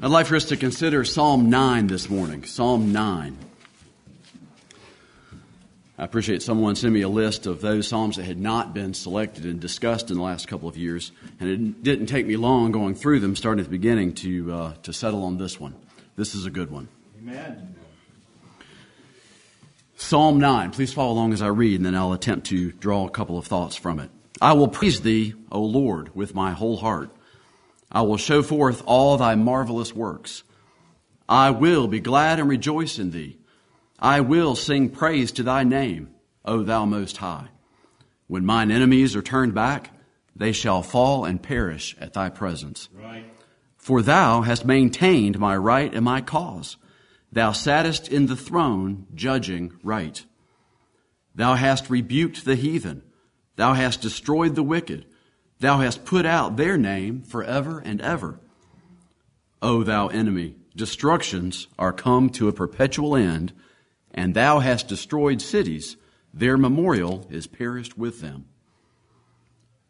I'd like for us to consider Psalm 9 this morning. Psalm 9. I appreciate someone sending me a list of those Psalms that had not been selected and discussed in the last couple of years. And it didn't take me long going through them, starting at the beginning, to, uh, to settle on this one. This is a good one. Amen. Psalm 9. Please follow along as I read, and then I'll attempt to draw a couple of thoughts from it. I will praise thee, O Lord, with my whole heart. I will show forth all thy marvelous works. I will be glad and rejoice in thee. I will sing praise to thy name, O thou most high. When mine enemies are turned back, they shall fall and perish at thy presence. Right. For thou hast maintained my right and my cause. Thou sattest in the throne, judging right. Thou hast rebuked the heathen. Thou hast destroyed the wicked. Thou hast put out their name forever and ever. O thou enemy, destructions are come to a perpetual end, and thou hast destroyed cities. Their memorial is perished with them.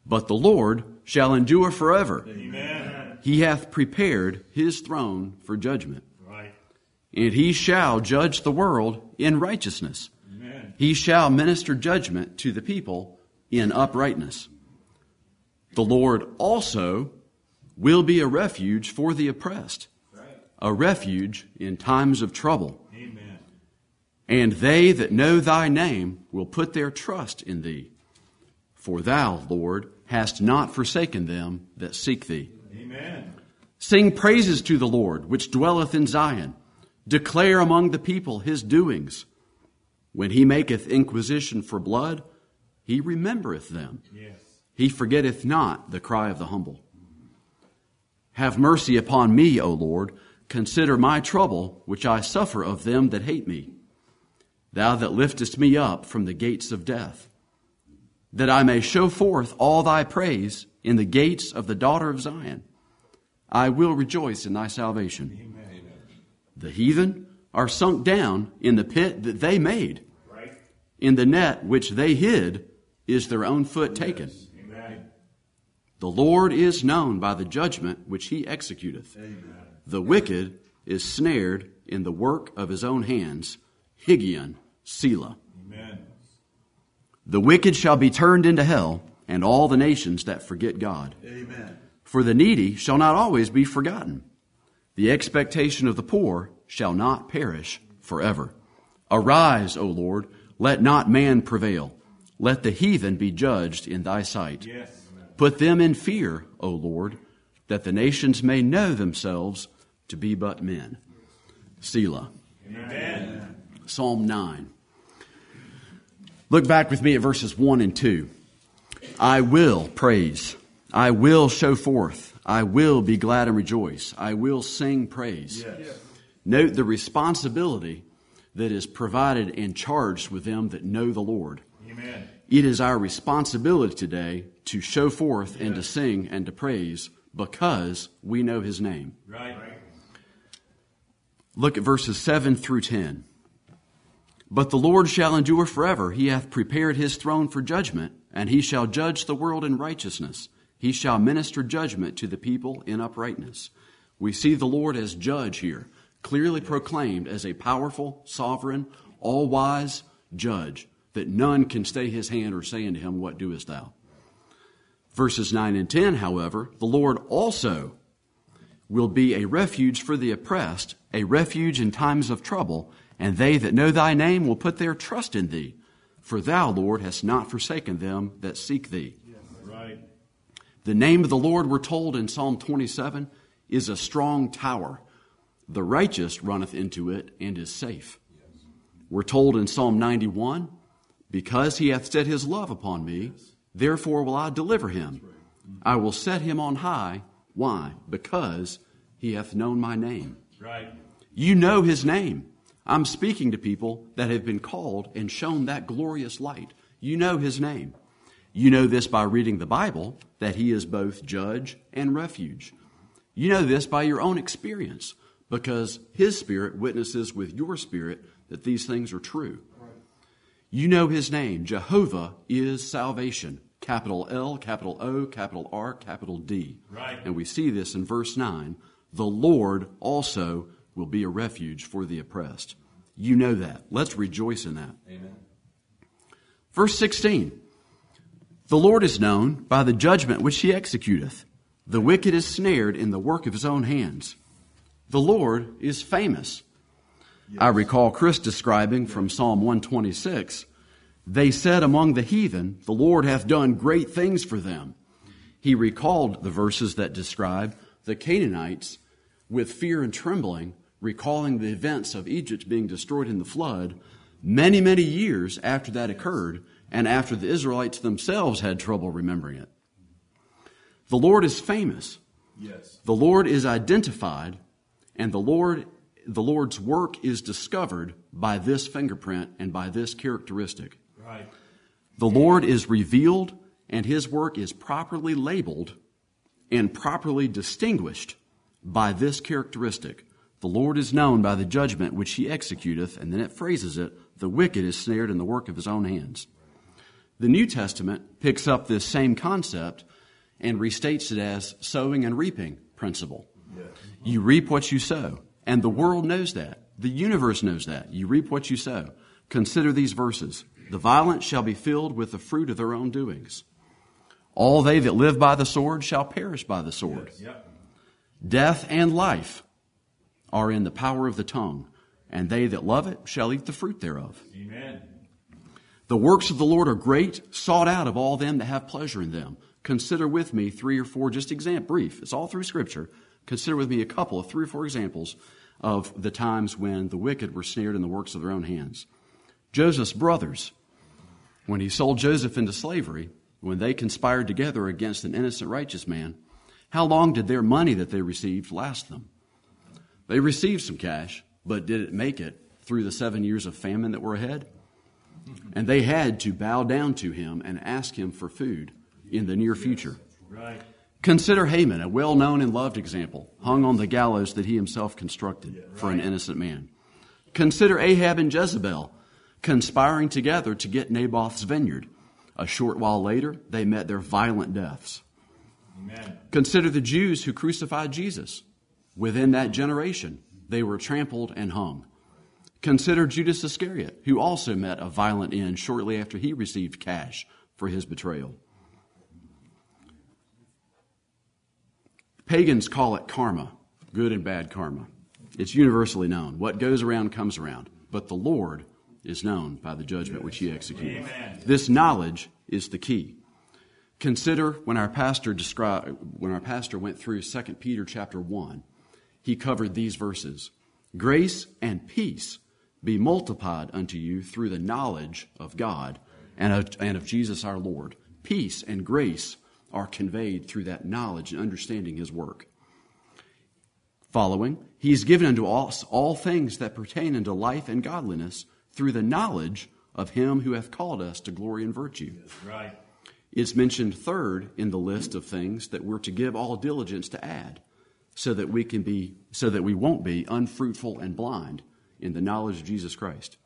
But the Lord shall endure forever. Amen. He hath prepared his throne for judgment, Right. and he shall judge the world in righteousness. Amen. He shall minister judgment to the people in uprightness. The Lord also will be a refuge for the oppressed, Right. a refuge in times of trouble. Amen. And they that know thy name will put their trust in thee. For thou, Lord, hast not forsaken them that seek thee. Amen. Sing praises to the Lord, which dwelleth in Zion. Declare among the people his doings. When he maketh inquisition for blood, he remembereth them. Yes. He forgetteth not the cry of the humble. Have mercy upon me, O Lord. Consider my trouble, which I suffer of them that hate me. Thou that liftest me up from the gates of death, that I may show forth all thy praise in the gates of the daughter of Zion. I will rejoice in thy salvation. Amen. The heathen are sunk down in the pit that they made. Right. In the net which they hid is their own foot taken. The Lord is known by the judgment which he executeth. Amen. The wicked is snared in the work of his own hands. Higgaion, Selah. Amen. The wicked shall be turned into hell, and all the nations that forget God. Amen. For the needy shall not always be forgotten. The expectation of the poor shall not perish forever. Arise, O Lord, let not man prevail. Let the heathen be judged in thy sight. Yes. Put them in fear, O Lord, that the nations may know themselves to be but men. Selah. Amen. Psalm 9. Look back with me at verses 1 and 2. I will praise. I will show forth. I will be glad and rejoice. I will sing praise. Yes. Note the responsibility that is provided and charged with them that know the Lord. Amen. It is our responsibility today to show forth and to sing and to praise because we know his name. Right. Look at verses 7 through 10. But the Lord shall endure forever. He hath prepared his throne for judgment, and he shall judge the world in righteousness. He shall minister judgment to the people in uprightness. We see the Lord as judge here, clearly proclaimed as a powerful, sovereign, all wise judge, that none can stay his hand or say unto him, What doest thou? Verses 9 and 10, however, the Lord also will be a refuge for the oppressed, a refuge in times of trouble, and they that know thy name will put their trust in thee. For thou, Lord, hast not forsaken them that seek thee. Right. The name of the Lord, we're told in Psalm 27, is a strong tower. The righteous runneth into it and is safe. We're told in Psalm 91, because he hath set his love upon me, therefore will I deliver him. I will set him on high. Why? Because he hath known my name. Right. You know his name. I'm speaking to people that have been called and shown that glorious light. You know his name. You know this by reading the Bible, that he is both judge and refuge. You know this by your own experience, because his spirit witnesses with your spirit that these things are true. You know his name. Jehovah is salvation. Capital L, capital O, capital R, capital D. Right. And we see this in verse 9. The Lord also will be a refuge for the oppressed. You know that. Let's rejoice in that. Amen. Verse 16 The Lord is known by the judgment which he executeth. The wicked is snared in the work of his own hands. The Lord is famous. I recall Chris describing from Psalm 126 They said among the heathen, The Lord hath done great things for them. He recalled the verses that describe the Canaanites with fear and trembling, recalling the events of Egypt being destroyed in the flood many, many years after that occurred and after the Israelites themselves had trouble remembering it. The Lord is famous. Yes. The Lord is identified, and the Lord the Lord's work is discovered by this fingerprint and by this characteristic. Right. The Lord is revealed, and his work is properly labeled and properly distinguished by this characteristic. The Lord is known by the judgment which he executeth, and then it phrases it the wicked is snared in the work of his own hands. The New Testament picks up this same concept and restates it as sowing and reaping principle. You reap what you sow, and the world knows that. The universe knows that. You reap what you sow. Consider these verses. The violent shall be filled with the fruit of their own doings. All they that live by the sword shall perish by the sword. Yep. Death and life are in the power of the tongue, and they that love it shall eat the fruit thereof. Amen. The works of the Lord are great, sought out of all them that have pleasure in them. Consider with me three or four, just example, brief. It's all through Scripture. Consider with me a couple of three or four examples of the times when the wicked were snared in the works of their own hands. Joseph's brothers, when he sold Joseph into slavery, when they conspired together against an innocent righteous man, how long did their money that they received last them? They received some cash, but did it make it through the seven years of famine that were ahead? And they had to bow down to him and ask him for food in the near future. Right. Consider Haman, a well known and loved example, hung on the gallows that he himself constructed for an innocent man. Consider Ahab and Jezebel conspiring together to get Naboth's vineyard. A short while later, they met their violent deaths. Amen. Consider the Jews who crucified Jesus. Within that generation, they were trampled and hung. Consider Judas Iscariot, who also met a violent end shortly after he received cash for his betrayal. Pagans call it karma, good and bad karma. It's universally known. What goes around comes around. But the Lord is known by the judgment which he executes. This knowledge is the key. Consider when our pastor described when our pastor went through 2 Peter chapter 1, he covered these verses. Grace and peace be multiplied unto you through the knowledge of God and of, and of Jesus our Lord. Peace and grace are conveyed through that knowledge and understanding his work. Following, he is given unto us all things that pertain unto life and godliness through the knowledge of him who hath called us to glory and virtue. Right. It's mentioned third in the list of things that we're to give all diligence to add so that we can be so that we won't be unfruitful and blind in the knowledge of Jesus Christ.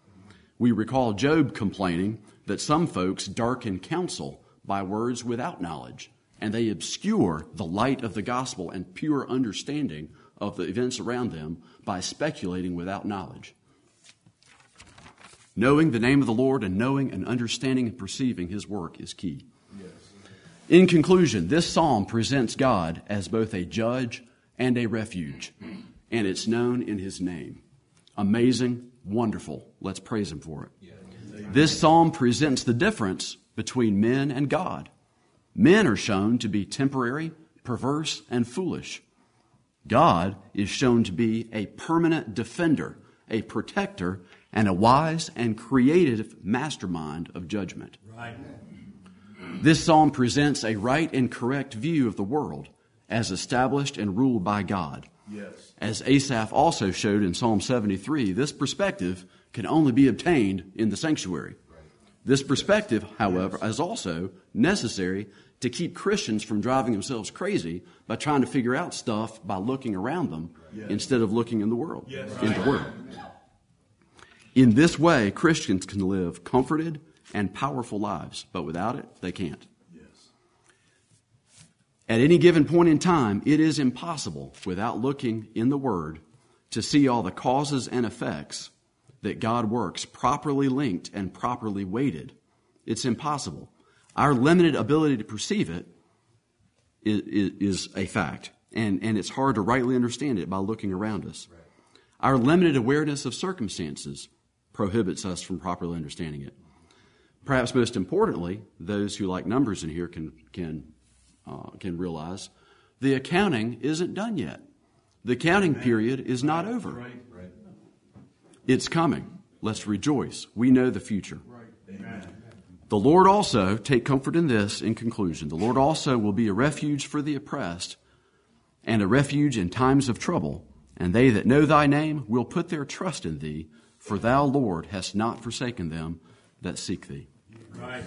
We recall Job complaining that some folks darken counsel by words without knowledge and they obscure the light of the gospel and pure understanding of the events around them by speculating without knowledge. Knowing the name of the Lord and knowing and understanding and perceiving his work is key. In conclusion, this psalm presents God as both a judge and a refuge, and it's known in his name. Amazing, wonderful. Let's praise him for it. This psalm presents the difference between men and God. Men are shown to be temporary, perverse, and foolish. God is shown to be a permanent defender, a protector, and a wise and creative mastermind of judgment. Right. This psalm presents a right and correct view of the world as established and ruled by God. Yes. As Asaph also showed in Psalm 73, this perspective can only be obtained in the sanctuary. This perspective, however, is also necessary to keep Christians from driving themselves crazy by trying to figure out stuff by looking around them instead of looking in the world, Yes. in the Word. In this way, Christians can live comforted and powerful lives, but without it, they can't. Yes. At any given point in time, it is impossible, without looking in the Word, to see all the causes and effects that God works properly linked and properly weighted. It's impossible. Our limited ability to perceive it is, is a fact, and, and it's hard to rightly understand it by looking around us. Our limited awareness of circumstances prohibits us from properly understanding it. Perhaps most importantly, those who like numbers in here can, can, uh, can realize the accounting isn't done yet. The accounting period is not over. Right. It's coming. Let's rejoice. We know the future. Amen. The Lord also, take comfort in this in conclusion, the Lord also will be a refuge for the oppressed and a refuge in times of trouble. And they that know thy name will put their trust in thee, for thou, Lord, hast not forsaken them that seek thee. Right.